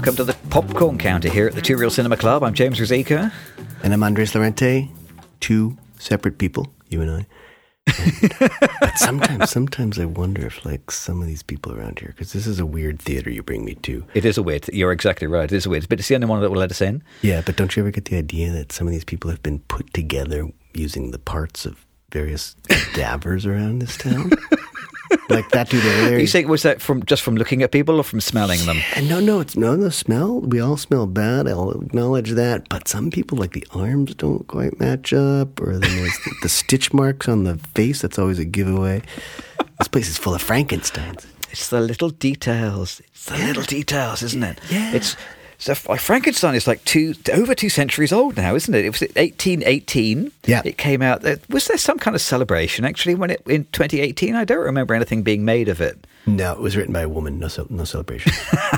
welcome to the Popcorn Counter here at the Two Reel Cinema Club. I'm James Rosica. And I'm Andres Lorente. Two separate people, you and I. And, but sometimes, sometimes I wonder if, like, some of these people around here, because this is a weird theater you bring me to. It is a weird. You're exactly right. It is a weird, but it's the only one that will let us in. Yeah, but don't you ever get the idea that some of these people have been put together using the parts of various cadavers around this town? Like that dude over there. You say was that from just from looking at people or from smelling them? And no, no, it's no the smell. We all smell bad. I'll acknowledge that. But some people, like the arms, don't quite match up, or then there's the, the stitch marks on the face. That's always a giveaway. This place is full of Frankenstein's. It's the little details. It's the little details, isn't it? Yeah. It's so Frankenstein is like two over two centuries old now, isn't it? It was 1818. Yeah. It came out. Was there some kind of celebration actually when it in 2018? I don't remember anything being made of it. No, it was written by a woman. No, no celebration.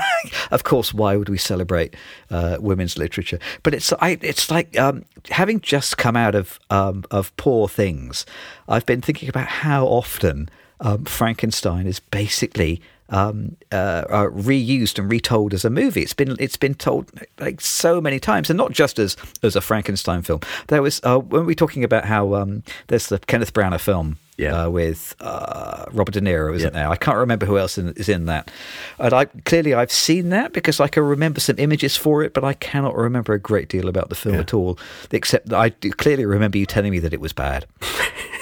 of course, why would we celebrate uh, women's literature? But it's I, it's like um, having just come out of um, of Poor Things. I've been thinking about how often um, Frankenstein is basically um, uh, uh, reused and retold as a movie. It's been it's been told like so many times, and not just as as a Frankenstein film. There was uh, when we were talking about how um, there's the Kenneth Branagh film. Yeah. Uh, with uh, Robert De Niro, isn't there? I can't remember who else in, is in that. And I clearly I've seen that because I can remember some images for it, but I cannot remember a great deal about the film Yeah. at all. Except that I clearly remember you telling me that it was bad.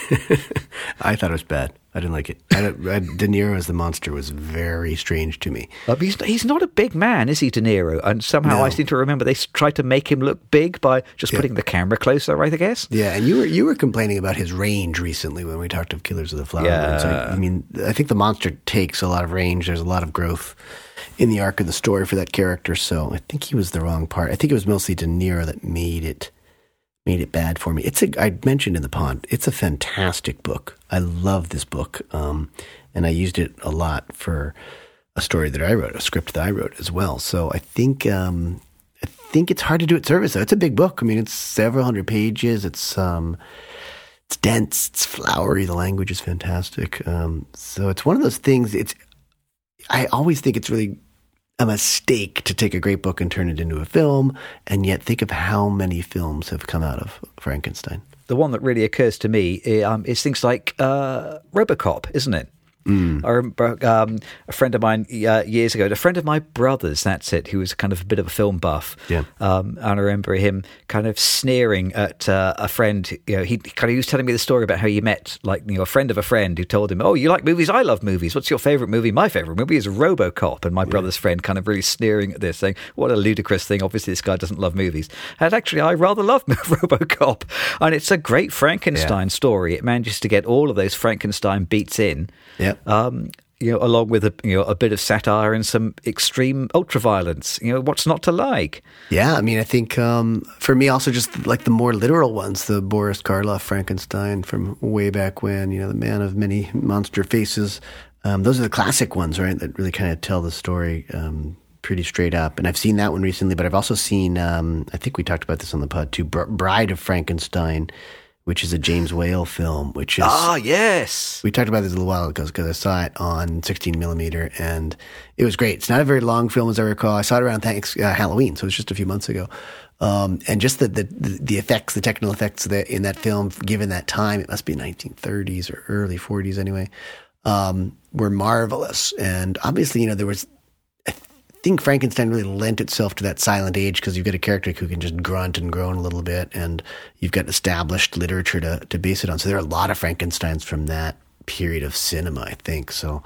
I thought it was bad. I didn't like it. I, I, De Niro as the monster was very strange to me. Uh, he's, he's not a big man, is he, De Niro? And somehow No. I seem to remember they tried to make him look big by just Yeah. putting the camera closer, right? I guess. Yeah, and you were you were complaining about his range recently when we talked of Killers of the Flower Yeah. Moon. So, I mean, I think the monster takes a lot of range. There's a lot of growth in the arc of the story for that character. So I think he was the wrong part. I think it was mostly De Niro that made it made it bad for me. It's a I mentioned in the pond. It's a fantastic book. I love this book, um, and I used it a lot for a story that I wrote, a script that I wrote as well. So I think um, I think it's hard to do it service. Though it's a big book. I mean, it's several hundred pages. It's um, it's dense. It's flowery. The language is fantastic. Um, so it's one of those things. It's I always think it's really a mistake to take a great book and turn it into a film, and yet think of how many films have come out of Frankenstein. The one that really occurs to me eh, um, is things like uh, RoboCop, isn't it? Mm. I remember um, a friend of mine uh, years ago, a friend of my brother's, that's it, who was kind of a bit of a film buff. Yeah. Um, and I remember him kind of sneering at uh, a friend. You know, he kind of he was telling me the story about how he met, like, you know, a friend of a friend who told him, Oh, you like movies? I love movies. What's your favorite movie? My favorite movie is Robocop. And my brother's friend kind of really sneering at this, saying, What a ludicrous thing. Obviously, this guy doesn't love movies. And actually, I rather love Robocop. And it's a great Frankenstein story. It manages to get all of those Frankenstein beats in Yep. um, you know, along with a you know a bit of satire and some extreme ultraviolence. You know, what's not to like? Yeah, I mean, I think um, for me, also just like the more literal ones, the Boris Karloff Frankenstein from way back when, you know, the man of many monster faces. Um, those are the classic ones, right? That really kind of tell the story um, pretty straight up. And I've seen that one recently, but I've also seen, um, I think we talked about this on the pod too, Br- Bride of Frankenstein, which is a James Whale film, which is. Ah, yes. We talked about this a little while ago because I saw it on 16 millimeter and it was great. It's not a very long film as I recall. I saw it around thanks, uh, Halloween, so it was just a few months ago. Um, and just the, the the effects, the technical effects that in that film, given that time, it must be 1930s or early 40s anyway, um, were marvelous. And obviously, you know, there was think Frankenstein really lent itself to that silent age because you've got a character who can just grunt and groan a little bit, and you've got established literature to, to base it on. So there are a lot of Frankensteins from that period of cinema, I think. So,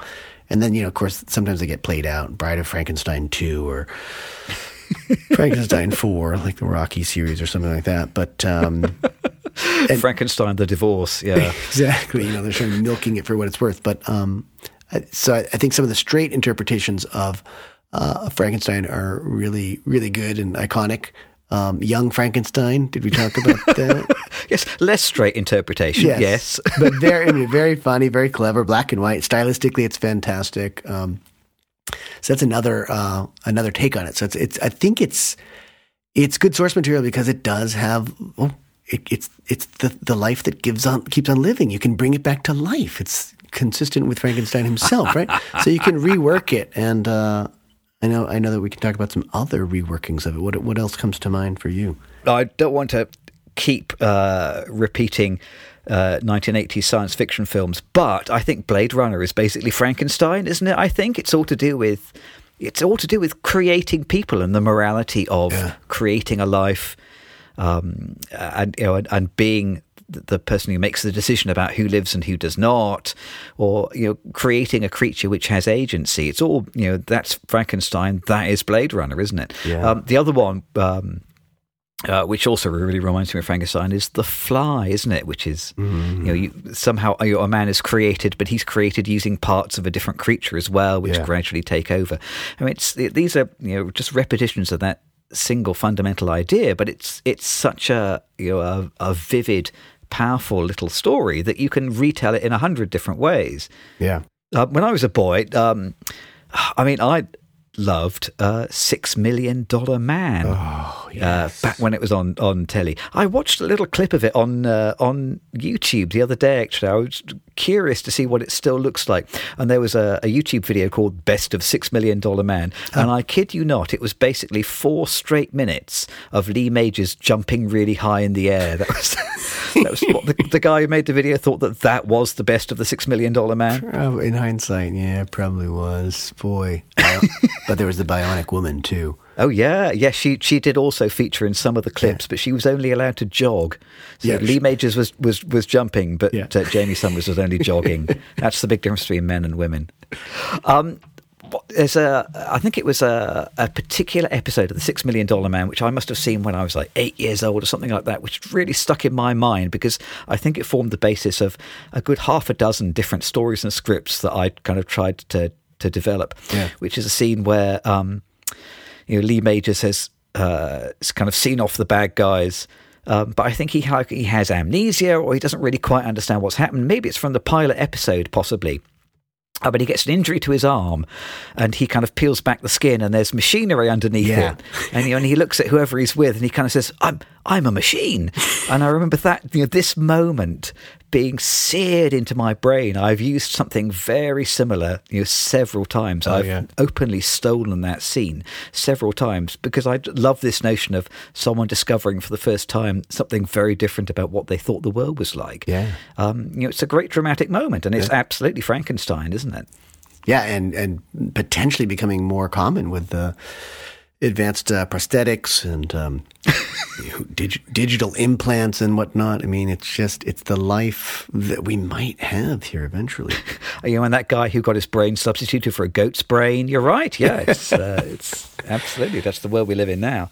and then you know, of course, sometimes they get played out. Bride of Frankenstein two or Frankenstein four, like the Rocky series or something like that. But um, Frankenstein, the divorce. Yeah. exactly. You know, they're sort of milking it for what it's worth. But um, I- so I, I think some of the straight interpretations of uh, Frankenstein are really, really good and iconic. Um, Young Frankenstein. Did we talk about that? yes. Less straight interpretation. Yes. but very, I mean, very funny, very clever, black and white. Stylistically, it's fantastic. Um, so that's another uh, another take on it. So it's it's I think it's it's good source material because it does have oh, it, it's it's the the life that gives on keeps on living. You can bring it back to life. It's consistent with Frankenstein himself, right? so you can rework it and. Uh, I know. I know that we can talk about some other reworkings of it. What what else comes to mind for you? I don't want to keep uh, repeating uh, 1980s science fiction films, but I think Blade Runner is basically Frankenstein, isn't it? I think it's all to do with it's all to do with creating people and the morality of Yeah. creating a life, um, and you know, and, and being the person who makes the decision about who lives and who does not, or you know, creating a creature which has agency. It's all you know. That's Frankenstein. That is Blade Runner, isn't it? Yeah. Um, the other one. Um, uh, which also really reminds me of Frankenstein is the fly, isn't it? Which is you know you, somehow a man is created, but he's created using parts of a different creature as well, which Yeah. gradually take over. I mean, it's these are you know just repetitions of that single fundamental idea, but it's it's such a you know a, a vivid, powerful little story that you can retell it in a hundred different ways. Yeah. Uh, when I was a boy, um, I mean, I loved uh, Six Million Dollar Man. Oh, Uh, back when it was on, on telly, I watched a little clip of it on uh, on YouTube the other day. Actually, I was curious to see what it still looks like. And there was a, a YouTube video called "Best of Six Million Dollar Man," and I kid you not, it was basically four straight minutes of Lee Majors jumping really high in the air. That was that was what the, the guy who made the video thought that that was the best of the Six Million Dollar Man. Prob- In hindsight, yeah, probably was. Boy. But there was the Bionic Woman, too. Oh yeah, yeah. She she did also feature in some of the clips, but she was only allowed to jog. So Yeah, Lee Majors was was was jumping, but Yeah. uh, Jaime Sommers was only jogging. That's the big difference between men and women. Um, there's a, I think it was a, a particular episode of the Six Million Dollar Man, which I must have seen when I was like eight years old or something like that, which really stuck in my mind because I think it formed the basis of a good half a dozen different stories and scripts that I kind of tried to to develop. Yeah. Which is a scene where um, you know, Lee Majors has uh, kind of seen off the bad guys. Um, but I think he ha- he has amnesia, or he doesn't really quite understand what's happened. Maybe it's from the pilot episode, possibly. Uh, but he gets an injury to his arm, and he kind of peels back the skin, and there's machinery underneath Yeah. it. And, know, and he looks at whoever he's with, and he kind of says, "I'm I'm a machine." and I remember that you know this moment being seared into my brain. I've used something very similar, you know, several times. I've yeah. openly stolen that scene several times because I love this notion of someone discovering for the first time something very different about what they thought the world was like. Yeah. Um, you know, it's a great dramatic moment, and it's absolutely Frankenstein, isn't it? Yeah, and, and potentially becoming more common with the advanced uh, prosthetics and um, dig- digital implants and whatnot. I mean, it's just, it's the life that we might have here eventually. You know, and that guy who got his brain substituted for a goat's brain. You're right. Yeah, it's uh, it's absolutely that's the world we live in now.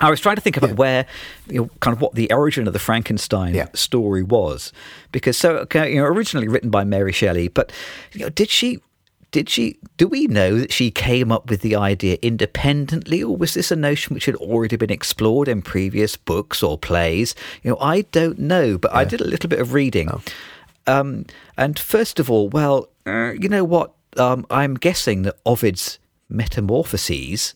I was trying to think about where, you know, kind of what the origin of the Frankenstein Yeah. story was, because so okay, you know, originally written by Mary Shelley, but you know, did she? Did she? Do we know that she came up with the idea independently, or was this a notion which had already been explored in previous books or plays? You know, I don't know, but I did a little bit of reading. Um, and first of all, well, uh, you know what? Um, I'm guessing that Ovid's Metamorphoses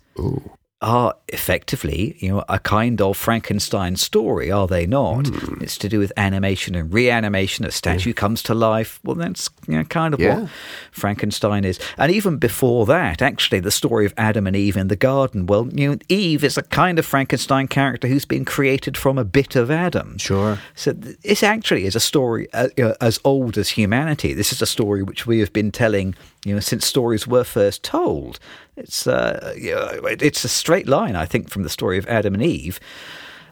are effectively, you know, a kind of Frankenstein story, are they not? Hmm. It's to do with animation and reanimation. A statue comes to life. Well, that's you know, kind of Yeah. what Frankenstein is. And even before that, actually, the story of Adam and Eve in the garden. Well, you know, Eve is a kind of Frankenstein character who's been created from a bit of Adam. Sure. So this actually is a story uh, as old as humanity. This is a story which we have been telling, you know, since stories were first told. It's uh, you know, it's a straight line, I think, from the story of Adam and Eve.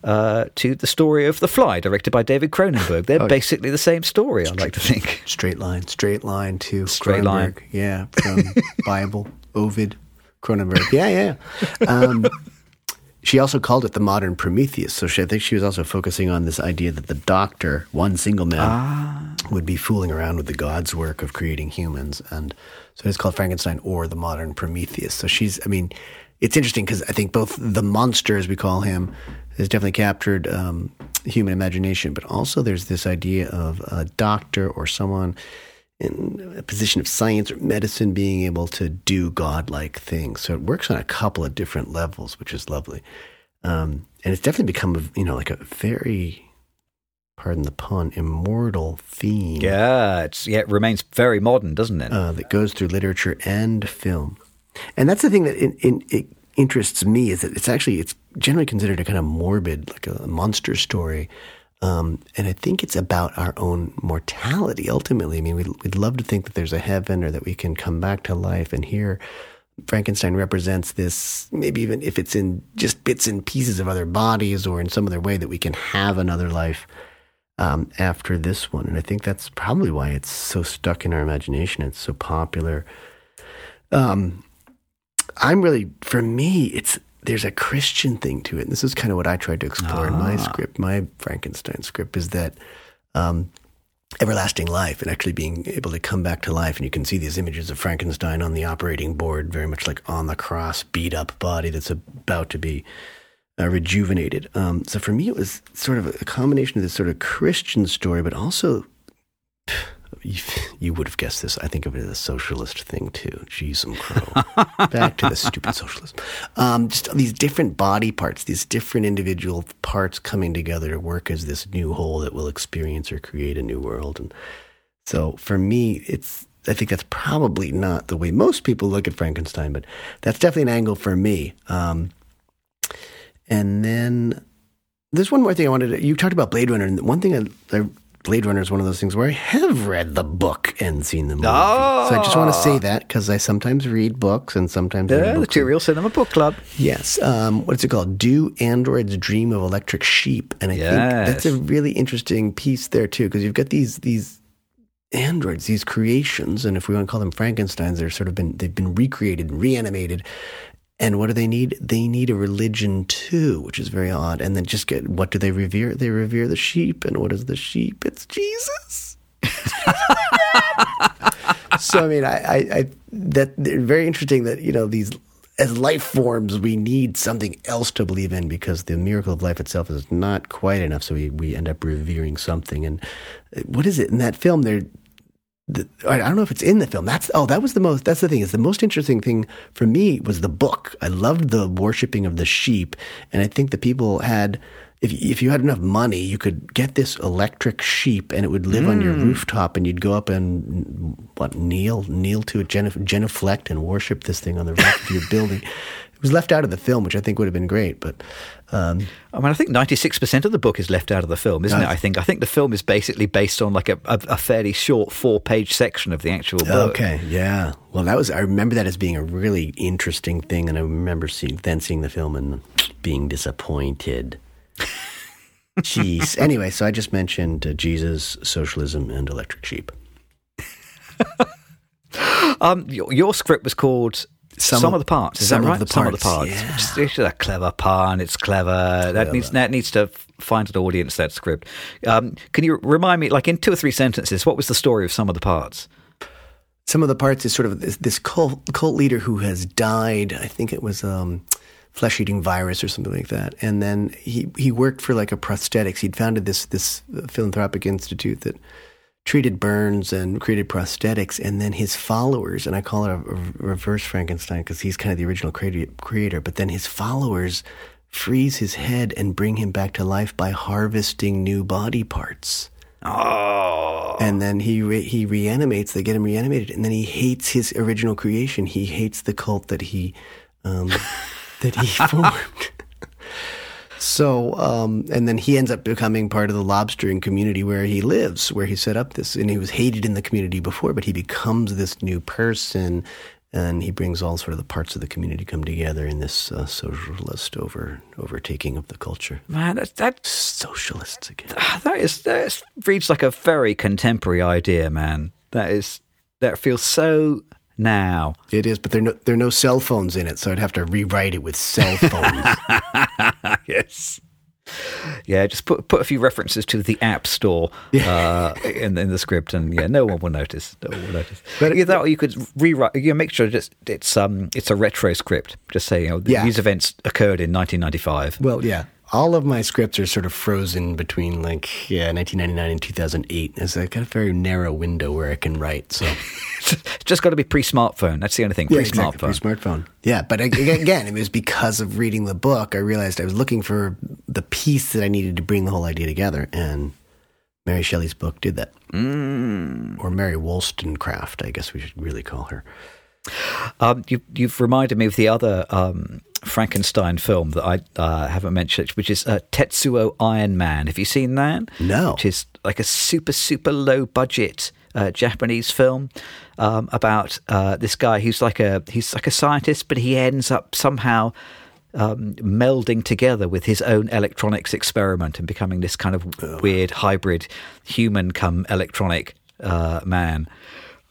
Uh, to the story of The Fly, directed by David Cronenberg. They're basically the same story, I like to think. Straight line, straight line to Straight line. Yeah, from Bible, Ovid, Cronenberg. Yeah, yeah. Um, she also called it the modern Prometheus. So she, I think she was also focusing on this idea that the doctor, one single man, would be fooling around with the God's work of creating humans. And so it's called Frankenstein or the modern Prometheus. So she's, I mean, it's interesting because I think both the monster, as we call him, has definitely captured um, human imagination, but also there's this idea of a doctor or someone in a position of science or medicine being able to do godlike things. So it works on a couple of different levels, which is lovely. Um, and it's definitely become, a, you know, like a very, pardon the pun, immortal theme Yeah, it's yeah, it remains very modern, doesn't it? uh, that goes through literature and film. And that's the thing that in, in, it interests me is that it's actually it's generally considered a kind of morbid, like a monster story. Um, and I think it's about our own mortality ultimately. I mean, we'd, we'd love to think that there's a heaven or that we can come back to life. And here, Frankenstein represents this, maybe even if it's in just bits and pieces of other bodies or in some other way that we can have another life um, after this one. And I think that's probably why it's so stuck in our imagination. It's so popular. Um, I'm really, for me, it's there's a Christian thing to it. And this is kind of what I tried to explore in my script, my Frankenstein script, is that um, everlasting life and actually being able to come back to life. And you can see these images of Frankenstein on the operating board, very much like on the cross, beat up body that's about to be uh, rejuvenated. Um, so for me, it was sort of a combination of this sort of Christian story, but also you, you would have guessed this. I think of it as a socialist thing too. Jeez, and crow. Back to the stupid socialism. Um, just these different body parts, these different individual parts coming together to work as this new whole that will experience or create a new world. And so for me, it's I think that's probably not the way most people look at Frankenstein, but that's definitely an angle for me. Um, and then there's one more thing I wanted to. You talked about Blade Runner, and one thing I, I Blade Runner is one of those things where I have read the book and seen the movie. Oh. So I just want to say that because I sometimes read books and sometimes yeah, the Two Reel Cinema Book Club. Yes. Um, what's it called? Do Androids Dream of Electric Sheep? And I yes. think that's a really interesting piece there too because you've got these these androids, these creations, and if we want to call them Frankenstein's, they're sort of been they've been recreated, reanimated, and what do they need? They need a religion too, which is very odd. And then just get what do they revere? They revere the sheep. And what is the sheep? It's Jesus. so I mean, I, I, I that very interesting that you know these as life forms we need something else to believe in because the miracle of life itself is not quite enough. So we we end up revering something. And what is it in that film? There the, I don't know if it's in the film. That's oh, that was the most. That's the thing. Is the most interesting thing for me was the book. I loved the worshiping of the sheep, and I think the people had. If if you had enough money, you could get this electric sheep, and it would live mm. on your hmm. rooftop, and you'd go up and what kneel kneel to it, genuflect, and worship this thing on the roof of your building It was left out of the film, which I think would have been great. But um, I mean, I think ninety six percent of the book is left out of the film, isn't it? I think I think the film is basically based on like a, a, a fairly short four page section of the actual book. Okay, yeah. Well, that was I remember that as being a really interesting thing, and I remember seeing then seeing the film and being disappointed. Jeez. anyway, so I just mentioned uh, Jesus, socialism, and electric sheep. um, your, your, script was called some, some of, of, the parts. Is that right? Of some of the parts. Yeah. It's, it's a clever pun. It's clever. clever. That needs that needs to find an audience. That script. Um, can you remind me, like in two or three sentences, what was the story of some of the parts? Some of the parts is sort of this, this cult, cult leader who has died. I think it was um, flesh eating virus or something like that. And then he he worked for like a prosthetics. He'd founded this this philanthropic institute that treated burns and created prosthetics, and then his followers, and I call it a, reverse Frankenstein because he's kind of the original creator, but then his followers freeze his head and bring him back to life by harvesting new body parts. Oh. And then he re- he reanimates. They get him reanimated, and then he hates his original creation. He hates the cult that he um, that he formed. So, um, and then he ends up becoming part of the lobstering community where he lives, where he set up this, and he was hated in the community before, but he becomes this new person, and he brings all sort of the parts of the community come together in this uh, socialist over overtaking of the culture. Man, that, that socialists again. That is that is, reads like a very contemporary idea, man. That is that feels so now. It is, but there are no, there are no cell phones in it, so I'd have to rewrite it with cell phones. yes. Yeah, just put put a few references to the App Store uh, in in the script, and yeah, no one will notice. No one will notice. But yeah, that you could rewrite. You know, make sure it's it's um it's a retro script. Just say you know yeah. these events occurred in 1995. Well, yeah, all of my scripts are sort of frozen between like yeah 1999 and 2008 there's a kind of very narrow window where i can write so. It's just got to be pre-smartphone. That's the only thing pre-smartphone exactly. pre-smartphone. Yeah but again it was because of reading the book i realized i was looking for the piece that i needed to bring the whole idea together and mary shelley's book did that. Mm. or mary wollstonecraft i guess we should really call her. Um, you, you've reminded me of the other um, Frankenstein film that I uh, haven't mentioned, which is uh, Tetsuo Iron Man. Have you seen that? No. Which is like a super, super low budget uh, Japanese film um, about uh, this guy who's like a he's like a scientist, but he ends up somehow um, melding together with his own electronics experiment and becoming this kind of weird hybrid human come electronic uh, man.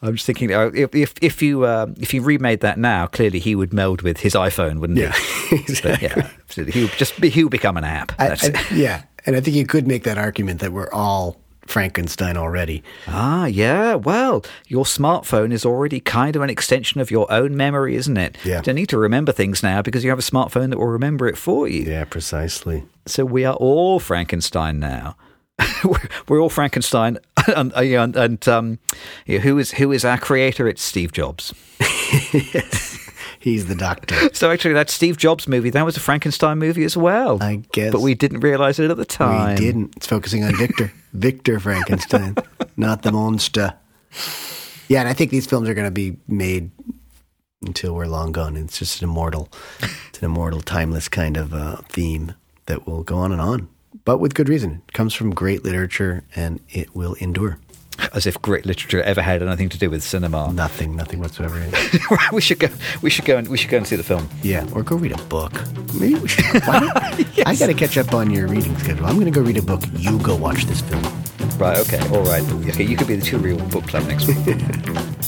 I'm just thinking uh, if if, if you um, if you remade that now, clearly he would meld with his iPhone, wouldn't Yeah, he? Exactly. yeah, absolutely. He would just be, he would become an app. I- That's I- yeah, and I think you could make that argument that we're all Frankenstein already. Ah, yeah. Well, your smartphone is already kind of an extension of your own memory, isn't it? Yeah. You don't need to remember things now because you have a smartphone that will remember it for you. Yeah, precisely. So we are all Frankenstein now. We're- all Frankenstein, and, uh, and, and um, yeah, who is who is our creator? It's Steve Jobs. He's the doctor. So actually, that Steve Jobs movie that was a Frankenstein movie as well. I guess. but we didn't realize it at the time. We didn't. It's focusing on Victor. Victor Frankenstein, not the monster. Yeah, and I think these films are going to be made until we're long gone. It's just an immortal, it's an immortal, timeless kind of uh, theme that will go on and on, but with good reason. It comes from great literature, and it will endure. As if great literature ever had anything to do with cinema. Nothing, nothing whatsoever. we should go. We should go and we should go and see the film. yeah, or go read a book. Maybe we should. Don't- I got to catch up on your reading schedule. I'm going to go read a book. You go watch this film. Right. Okay. All right. Okay. You could be the two reel book club next week.